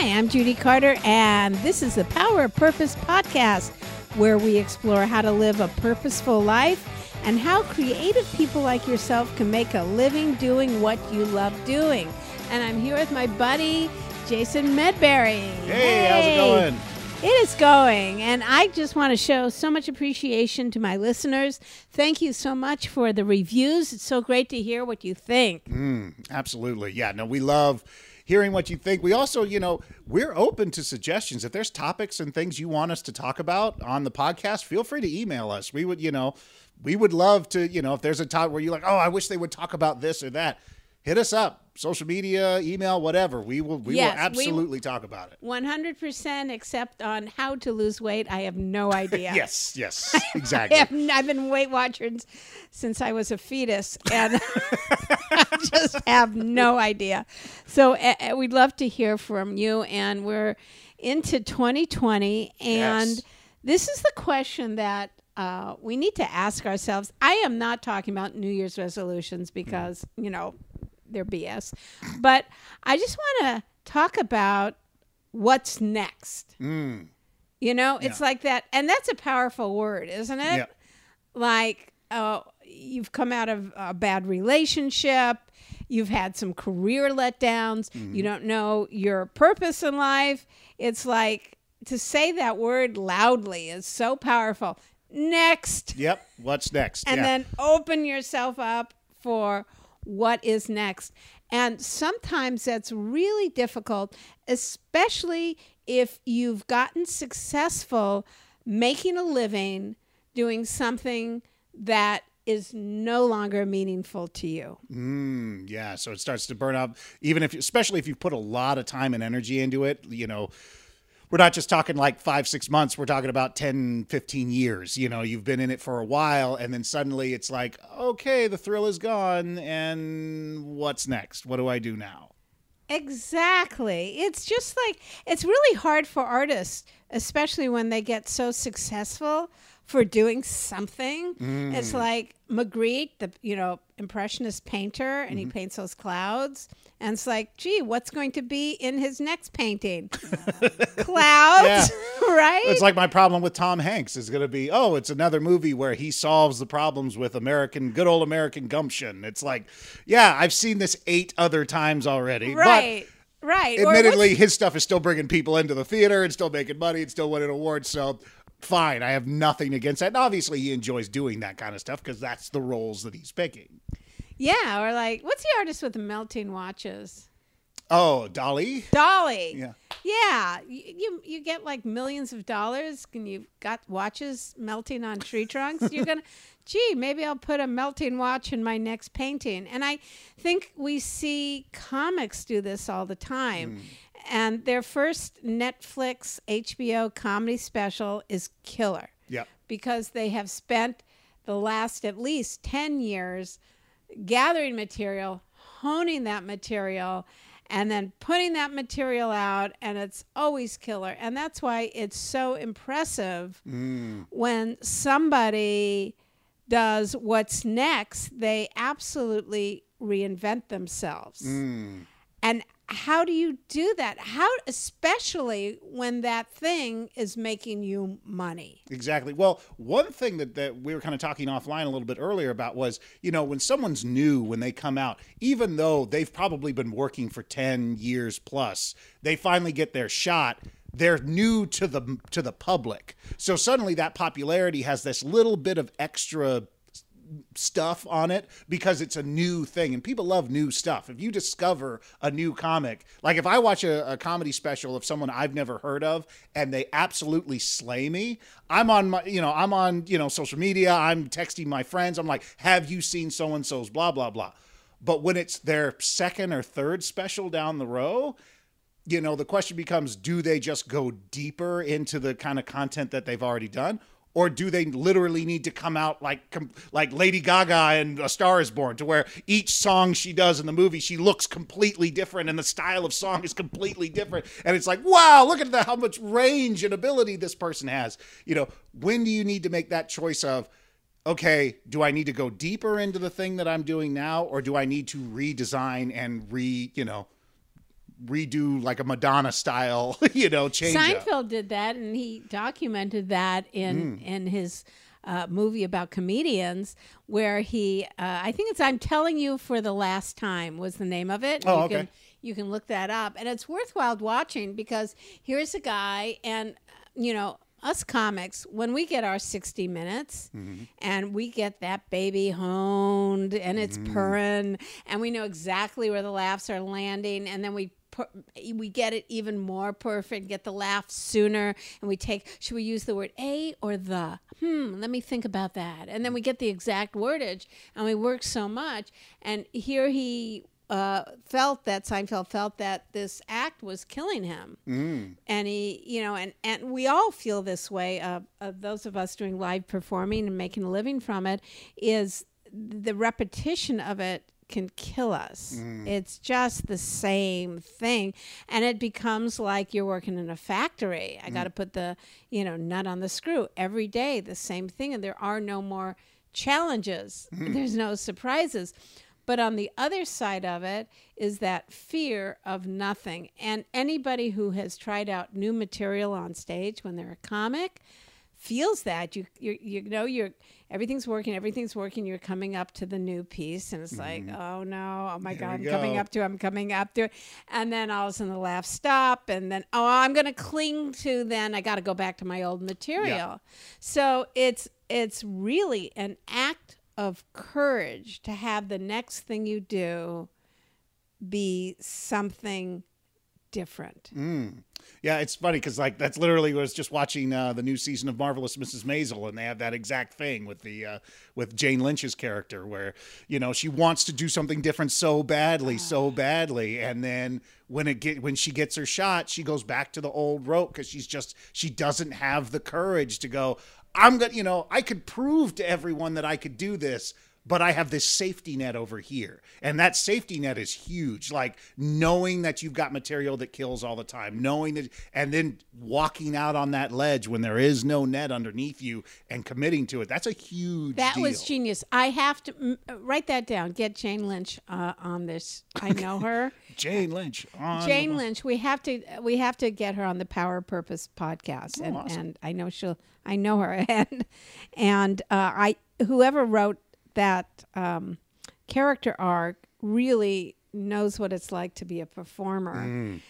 Hi, I'm Judy Carter, and this is the Power of Purpose podcast, where we explore how to live a purposeful life and how creative people like yourself can make a living doing what you love doing. And I'm here with my buddy, Jason Medberry. Hey, how's it going? It is going. And I just want to show so much appreciation to my listeners. Thank you so much for the reviews. It's so great to hear what you think. Mm, absolutely. Yeah, no, we love hearing what you think. We also, you know, we're open to suggestions. If there's topics and things you want us to talk about on the podcast, feel free to email us. We would, you know, we would love to, you know, if there's a topic where you're like, oh, I wish they would talk about this or that, hit us up. Social media, email, whatever. We will we Yes, will we- absolutely talk about it. 100% except on how to lose weight. I have no idea. Yes, yes, I exactly. have, I've been Weight Watchers since I was a fetus, and I just have no idea. So uh, we'd love to hear from you, and we're into 2020, and Yes. this is the question that uh, we need to ask ourselves. I am not talking about New Year's resolutions because you know they're BS, but I just want to talk about what's next. Mm, You know, it's Yeah. like that, and that's a powerful word, isn't it? Yeah. Like, uh, you've come out of a bad relationship, you've had some career letdowns, Mm-hmm. you don't know your purpose in life. It's like to say that word loudly is so powerful. Next, yep. What's next? and yeah. then open yourself up for what is next. And sometimes that's really difficult, especially if you've gotten successful making a living doing something that is no longer meaningful to you. Mm, yeah, so it starts to burn up. Even if, especially if you've put a lot of time and energy into it, you know, we're not just talking like five, six months. We're talking about 10, 15 years. You know, you've been in it for a while, and then suddenly it's like, okay, the thrill is gone, and what's next? What do I do now? Exactly. It's just like it's really hard for artists, especially when they get so successful for doing something. It's mm. like Magritte, the you know impressionist painter, and he mm-hmm. paints those clouds. And it's like, gee, what's going to be in his next painting? Clouds, right? It's like my problem with Tom Hanks is going to be, oh, it's another movie where he solves the problems with American, good old American gumption. It's like, yeah, I've seen this eight other times already. but right, right. Admittedly, his stuff is still bringing people into the theater and still making money and still winning awards. So fine, I have nothing against that. And obviously, he enjoys doing that kind of stuff because that's the roles that he's picking. yeah, or like, what's the artist with the melting watches? Oh, Dalí. Dalí. Yeah. Yeah, you, you you get like millions of dollars, and you've got watches melting on tree trunks. You're gonna, gee, maybe I'll put a melting watch in my next painting. And I think we see comics do this all the time. Hmm. And their first Netflix HBO comedy special is killer Yeah. because they have spent the last at least 10 years gathering material, honing that material, and then putting that material out. And it's always killer. And that's why it's so impressive mm. when somebody does what's next, they absolutely reinvent themselves. Mm. And how do you do that? How, especially when that thing is making you money? Exactly. Well, one thing that, that we were kind of talking offline a little bit earlier about was, you know, when someone's new, when they come out, even though they've probably been working for 10 years plus, they finally get their shot. They're new to the to the public. So suddenly that popularity has this little bit of extra stuff on it because it's a new thing and people love new stuff. If you discover a new comic, like if I watch a, a comedy special of someone I've never heard of and they absolutely slay me, I'm on my, you know, I'm on, you know, social media, I'm texting my friends, I'm like, have you seen so and so's blah, blah, blah. But when it's their second or third special down the row, you know, the question becomes do they just go deeper into the kind of content that they've already done? Or do they literally need to come out like com- like Lady Gaga and A Star Is Born, to where each song she does in the movie she looks completely different and the style of song is completely different, and it's like wow, look at the, how much range and ability this person has. You know, when do you need to make that choice of okay, do I need to go deeper into the thing that I'm doing now, or do I need to redesign and re, you know, redo like a Madonna style, you know, change. up. Seinfeld did that, and he documented that in Mm. in his uh, movie about comedians, where he, uh, I think it's "I'm Telling You for the Last Time" was the name of it. Oh, you okay. Can, you can look that up, and it's worthwhile watching because here's a guy, and you know. Us comics, when we get our 60 minutes Mm-hmm. and we get that baby honed and it's Mm. purring and we know exactly where the laughs are landing and then we per- we get it even more perfect, get the laugh sooner, and we take, should we use the word a or the? Hmm, let me think about that. And then we get the exact wordage, and we work so much. And here he uh, felt that Seinfeld felt that this act was killing him, and he, you know, and and we all feel this way. Uh, uh, those of us doing live performing and making a living from it is the repetition of it can kill us. Mm. It's just the same thing. And it becomes like you're working in a factory. I mm. got to put the, you know, nut on the screw every day, the same thing. And there are no more challenges, mm. there's no surprises. But on the other side of it is that fear of nothing. And anybody who has tried out new material on stage when they're a comic, feels that you you you know you're everything's working everything's working you're coming up to the new piece and it's like mm-hmm. oh no oh my Here god i'm coming up to i'm coming up to and then all of a sudden the laughs stop and then oh i'm to cling to then i got to go back to my old material. So it's it's really an act of courage to have the next thing you do be something different Yeah, it's funny because like that's literally was just watching uh, the new season of Marvelous Mrs. Maisel, and they have that exact thing with the uh, with Jane Lynch's character, where you know she wants to do something different so badly, so badly, and then when it get when she gets her shot, she goes back to the old rope because she's just she doesn't have the courage to go. I'm gonna, you know, I could prove to everyone that I could do this, but I have this safety net over here. And that safety net is huge. Like knowing that you've got material that kills all the time, knowing that, and then walking out on that ledge when there is no net underneath you and committing to it. That's a huge That deal. was genius. I have to uh, write that down. Get Jane Lynch uh, on this. I know her. Jane Lynch. On Jane the- Lynch. We have to. We have to get her on the Power Purpose podcast, and, Oh, awesome. and I know she'll. I know her, and and uh, I whoever wrote that um, character arc really knows what it's like to be a performer, Mm.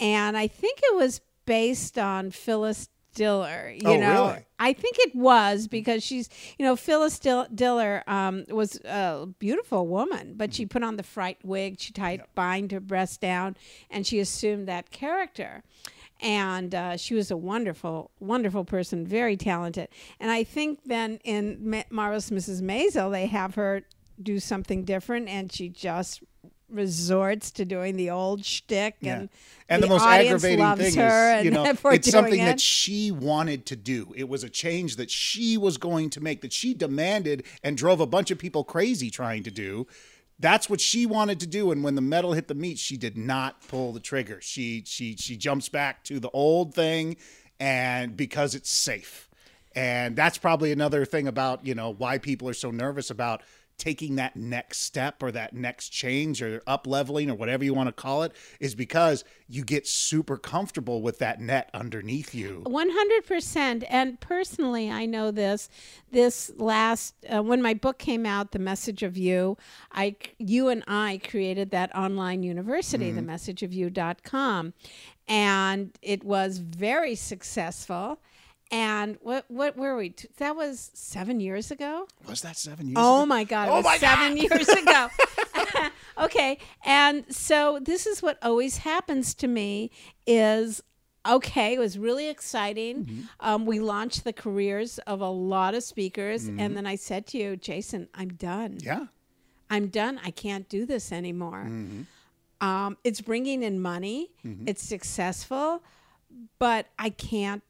and I think it was based on Phyllis Diller. You Oh, know, really? I think it was because she's, you know, Phyllis Dill- Diller um, was a beautiful woman, but she put on the fright wig, she tied bind her breast down, and she assumed that character. And uh, she was a wonderful, wonderful person, very talented. And I think then in Ma- Marvelous Mrs. Maisel, they have her do something different, and she just resorts to doing the old shtick, Yeah. and And the, most audience aggravating loves thing her is, you and know, it's something it. that she wanted to do. It was a change that she was going to make, that she demanded and drove a bunch of people crazy trying to do. That's what she wanted to do, and when the metal hit the meat, she did not pull the trigger. She she she jumps back to the old thing, and because it's safe, and that's probably another thing about you know why people are so nervous about taking that next step or that next change or up leveling or whatever you want to call it is because you get super comfortable with that net underneath you. 100% and personally i know this this last uh, when my book came out the message of you i you and i created that online university the message of you.com and it was very successful and what what were we that was 7 years ago Was that seven years ago? Oh ago? my God! It Oh was my seven God. years ago. okay, and so this is what always happens to me: is okay. It was really exciting. Mm-hmm. Um, we launched the careers of a lot of speakers, Mm-hmm. and then I said to you, Jason, I'm done. Yeah. I'm done. I can't do this anymore. Mm-hmm. Um, it's bringing in money. It's successful, but I can't.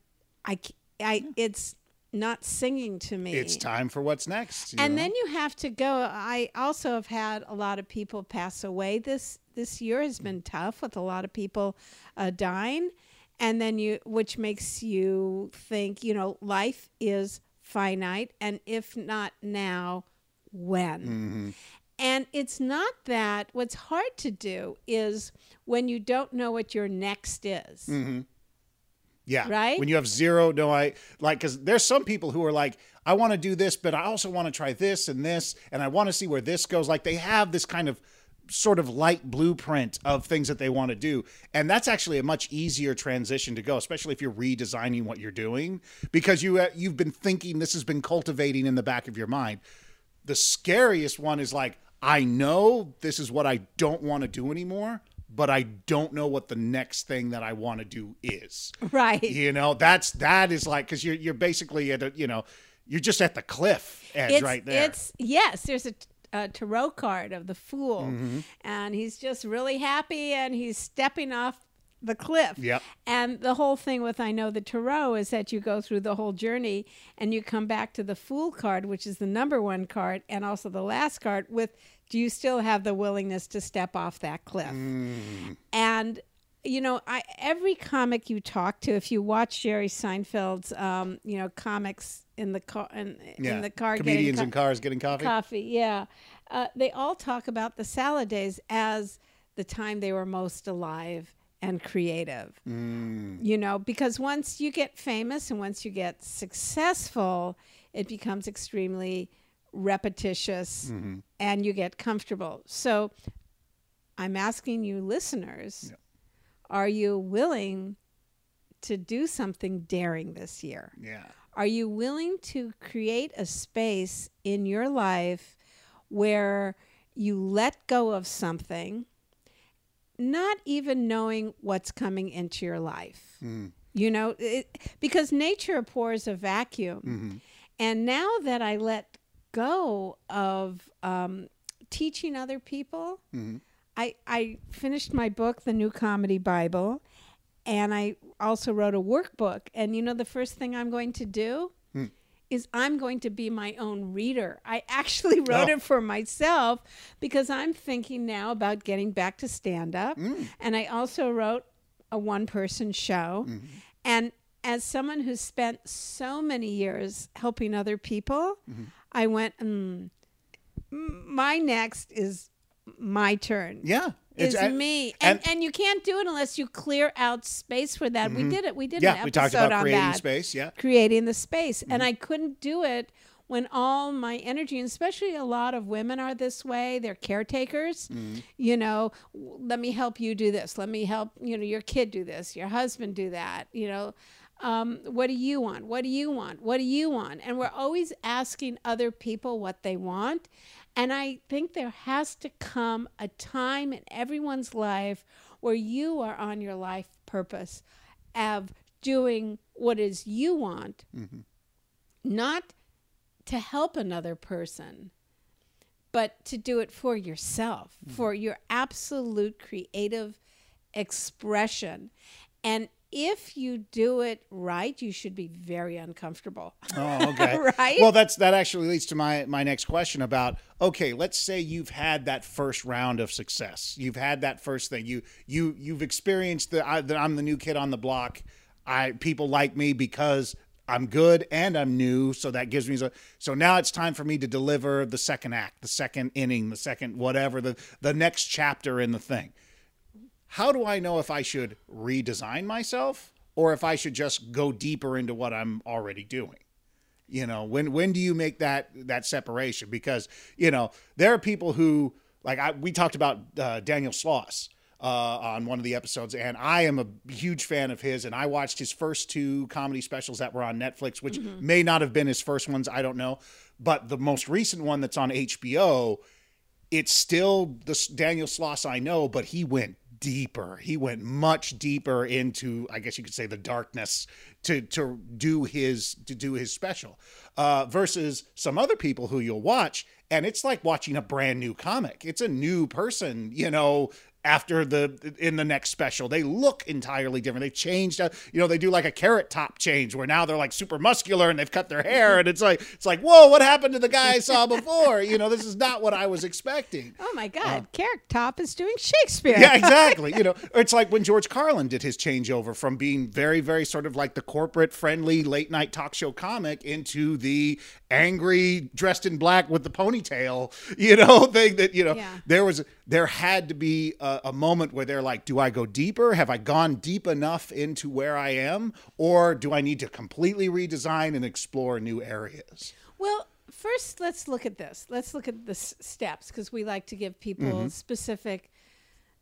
I. I. It's not singing to me. It's time for what's next. And know? then you have to go. I also have had a lot of people pass away. This this year has been tough with a lot of people uh, dying, and then you, which makes you think, you know, life is finite, and if not now, when? And it's not that what's hard to do is when you don't know what your next is. Yeah. Right? When you have zero, no, I like, because there's some people who are like, I want to do this, but I also want to try this and this, and I want to see where this goes. Like they have this kind of sort of light blueprint of things that they want to do. And that's actually a much easier transition to go, especially if you're redesigning what you're doing because you uh, you've been thinking this has been cultivating in the back of your mind. The scariest one is like I know this is what I don't want to do anymore, but I don't know what the next thing that I want to do is. Right. You know, that's that is like cuz you're you're basically at a, you know, you're just at the cliff edge it's, right there. It's yes, there's a, a tarot card of the fool, Mm-hmm. and he's just really happy, and he's stepping off the cliff. Yep. And the whole thing with I know the tarot is that you go through the whole journey, and you come back to the fool card, which is the number one card, and also the last card with do you still have the willingness to step off that cliff? Mm. And you know, I every comic you talk to, if you watch Jerry Seinfeld's, um, you know, comics in the car in, in the car, getting comedians co- in cars getting coffee. coffee, yeah, uh, they all talk about the salad days as the time they were most alive and creative. Mm. You know, because once you get famous and once you get successful, it becomes extremely repetitious Mm-hmm. and you get comfortable. So I'm asking you, listeners, are you willing to do something daring this year? Yeah. Are you willing to create a space in your life where you let go of something, not even knowing what's coming into your life? You know, it, because nature abhors a vacuum. And now that I let go of um, teaching other people, mm-hmm. I, I finished my book, The New Comedy Bible, and I also wrote a workbook. And you know, the first thing I'm going to do hmm. is I'm going to be my own reader. I actually wrote Oh. it for myself because I'm thinking now about getting back to stand up. Hmm. And I also wrote a one person show. Mm-hmm. And as someone who's spent so many years helping other people, mm-hmm. I went, mm, my next is my turn Yeah. is and- me, and, and- and you can't do it unless you clear out space for that. We did it. We did Yeah, we talked about creating that, space. Yeah. creating the space, and Mm-hmm. I couldn't do it when all my energy, and especially a lot of women are this way. They're caretakers. Mm-hmm. You know, let me help you do this. Let me help you know your kid do this. Your husband do that. You know. Um, what do you want? What do you want? What do you want? And we're always asking other people what they want. And I think there has to come a time in everyone's life where you are on your life purpose of doing what is you want, not to help another person, but to do it for yourself, for your absolute creative expression. And if you do it right, you should be very uncomfortable. Oh, okay. Right? Well, that's that actually leads to my my next question about okay, let's say you've had that first round of success. You've had that first thing. You you you've experienced the, I, the I'm the new kid on the block. I people like me because I'm good and I'm new, so that gives me so. So now it's time for me to deliver the second act, the second inning, the second whatever, the the next chapter in the thing. How do I know if I should redesign myself or if I should just go deeper into what I'm already doing? you know when when do you make that that separation because you know there are people who like I, we talked about uh, daniel sloss uh, on one of the episodes and i am a huge fan of his and i watched his first two comedy specials that were on netflix which may not have been his first ones i don't know but the most recent one that's on hbo it's still the Daniel Sloss I know, but he went deeper. He went much deeper into, I guess you could say, the darkness to to do his to do his special. Uh, versus some other people who you'll watch, and it's like watching a brand new comic. It's a new person, you know. After the in the next special, they look entirely different. They've changed, uh, you know. They do like a carrot top change, where now they're like super muscular and they've cut their hair, and it's like it's like, whoa, what happened to the guy I saw before? You know, this is not what I was expecting. Oh my God, Carrot Top is doing Shakespeare. Yeah, exactly. You know, it's like when George Carlin did his changeover from being very, very sort of like the corporate friendly late night talk show comic into the angry dressed in black with the ponytail, you know, thing that, you know, Yeah. there was, there had to be a, a moment where they're like, do I go deeper? Have I gone deep enough into where I am? Or do I need to completely redesign and explore new areas? Well, first, let's look at this. Let's look at the s- steps because we like to give people Mm-hmm. specific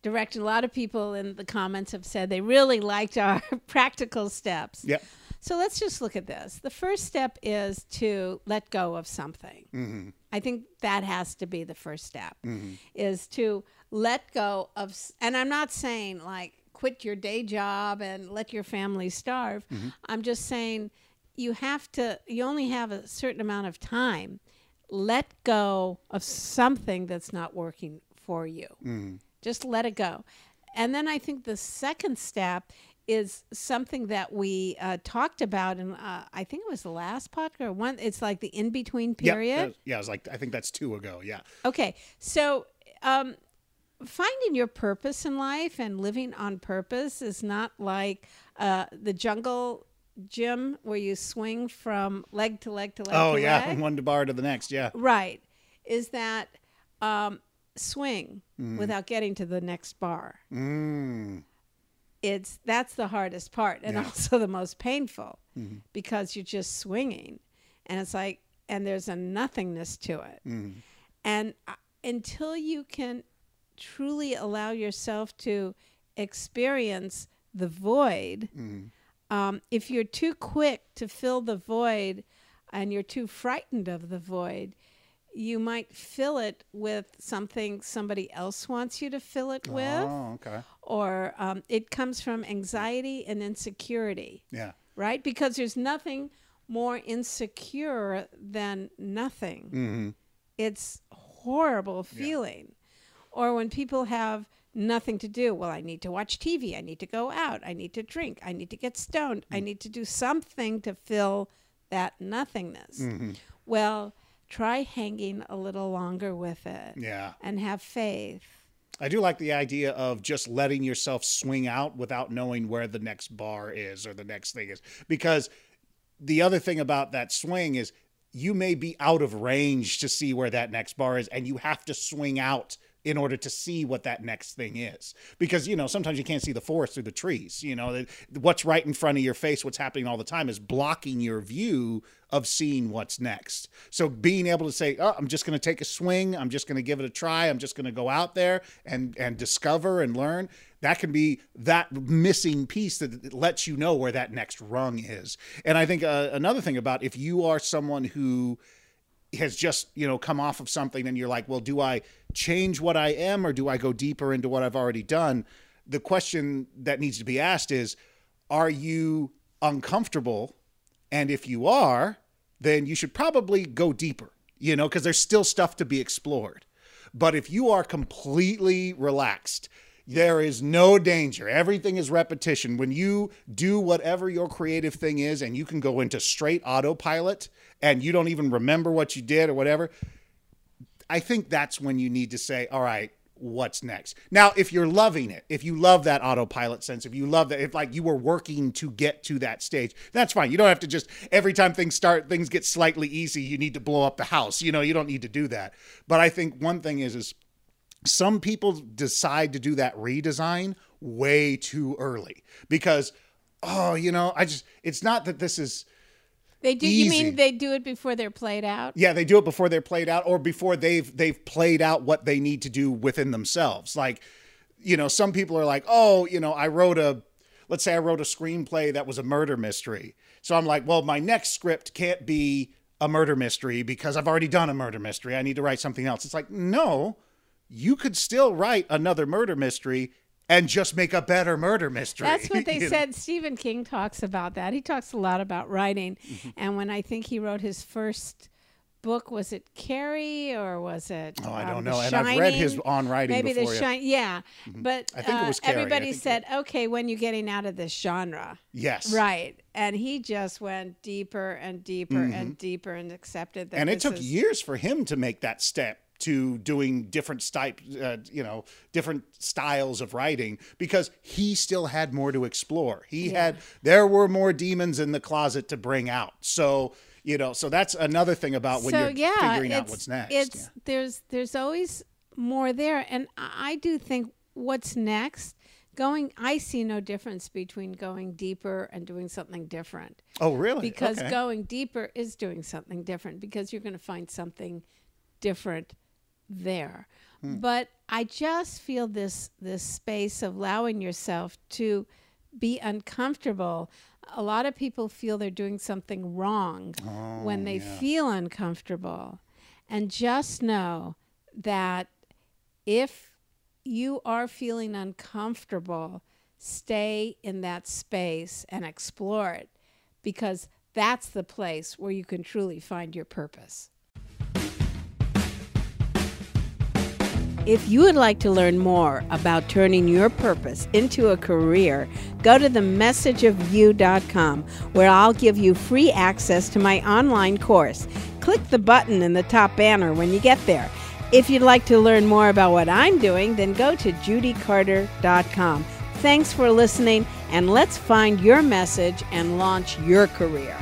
direction. A lot of people in the comments have said they really liked our practical steps. Yep. So let's just look at this. The first step is to let go of something. Mm-hmm. I think that has to be the first step mm-hmm. is to let go of and I'm not saying like quit your day job and let your family starve. Mm-hmm. I'm just saying you have to you only have a certain amount of time. Let go of something that's not working for you. Mm-hmm. Just let it go. And then I think the second step is something that we uh, talked about, and uh, I think it was the last podcast. One, it's like the in between period. uh, yeah, I was like, I think that's two ago. Yeah. Okay, so um, finding your purpose in life and living on purpose is not like uh, the jungle gym where you swing from leg to leg to leg. Oh to yeah, leg. from one bar to the next. Yeah. Right. Is that um, swing Mm. without getting to the next bar? Mm. It's that's the hardest part and Yeah. Mm-hmm. also the most painful because you're just swinging, and it's like and there's a nothingness to it, Mm. and uh, until you can truly allow yourself to experience the void, Mm. um, if you're too quick to fill the void and you're too frightened of the void, you might fill it with something somebody else wants you to fill it with, Oh, okay. or um, it comes from anxiety and insecurity, Yeah. right? Because there's nothing more insecure than nothing. hmm It's horrible feeling. Or when people have nothing to do, well, I need to watch TV, I need to go out, I need to drink, I need to get stoned, I need to do something to fill that nothingness. Well, try hanging a little longer with it Yeah. and have faith. I do like the idea of just letting yourself swing out without knowing where the next bar is or the next thing is. Because the other thing about that swing is you may be out of range to see where that next bar is, and you have to swing out in order to see what that next thing is. Because, you know, sometimes you can't see the forest through the trees. You know, what's right in front of your face, what's happening all the time is blocking your view of seeing what's next. So being able to say, oh, I'm just going to take a swing, I'm just going to give it a try, I'm just going to go out there and and discover and learn. That can be that missing piece that lets you know where that next rung is. And I think uh, another thing about if you are someone who has just you know come off of something and you're like well do i change what i am or do i go deeper into what i've already done? The question that needs to be asked is are you uncomfortable? And if you are then you should probably go deeper you know because there's still stuff to be explored. But if you are completely relaxed there is no danger. Everything is repetition. When you do whatever your creative thing is and you can go into straight autopilot and you don't even remember what you did or whatever, I think that's when you need to say, all right, what's next? Now, if you're loving it, if you love that autopilot sense, if you love that, if like you were working to get to that stage, that's fine. You don't have to just every time things start, things get slightly easy, you need to blow up the house. You know, you don't need to do that. But I think one thing is is some people decide to do that redesign way too early because oh, you know, I just it's not that this is They do. You mean they do it before they're played out? yeah, they do it before they're played out or before they've they've played out what they need to do within themselves. Like, you know, some people are like, "Oh, you know, I wrote a let's say I wrote a screenplay that was a murder mystery." So I'm like, "Well, my next script can't be a murder mystery because I've already done a murder mystery. I need to write something else." It's like, "No, you could still write another murder mystery and just make a better murder mystery." That's what they You know? said. Stephen King talks about that. He talks a lot about writing. Mm-hmm. And when I think he wrote his first book, was it Carrie or was it? Oh, I um, don't know. And I've read his on writing Maybe before. the yeah. shine, yeah. But I think it uh, was Carrie. Everybody said, "Okay, when you getting out of this genre?" Yes. Right, and he just went deeper and deeper Mm-hmm. and deeper and accepted that. and it took is- years for him to make that step to doing different type, uh, you know, different styles of writing because he still had more to explore. He Yeah. had there were more demons in the closet to bring out. So you know, so that's another thing about when so you're yeah, figuring out what's next. It's Yeah. there's there's always more there, and I do think what's next. Going, I see no difference between going deeper and doing something different. Oh, really? Because Okay. going deeper is doing something different because you're going to find something different there. Hmm. But I just feel this this space of allowing yourself to be uncomfortable. A lot of people feel they're doing something wrong when they Oh, yeah. feel uncomfortable. And just know that if you are feeling uncomfortable, stay in that space and explore it because that's the place where you can truly find your purpose. If you would like to learn more about turning your purpose into a career, go to themessageofyou.com where I'll give you free access to my online course. Click the button in the top banner when you get there. If you'd like to learn more about what I'm doing, then go to judycarter.com. Thanks for listening, and let's find your message and launch your career.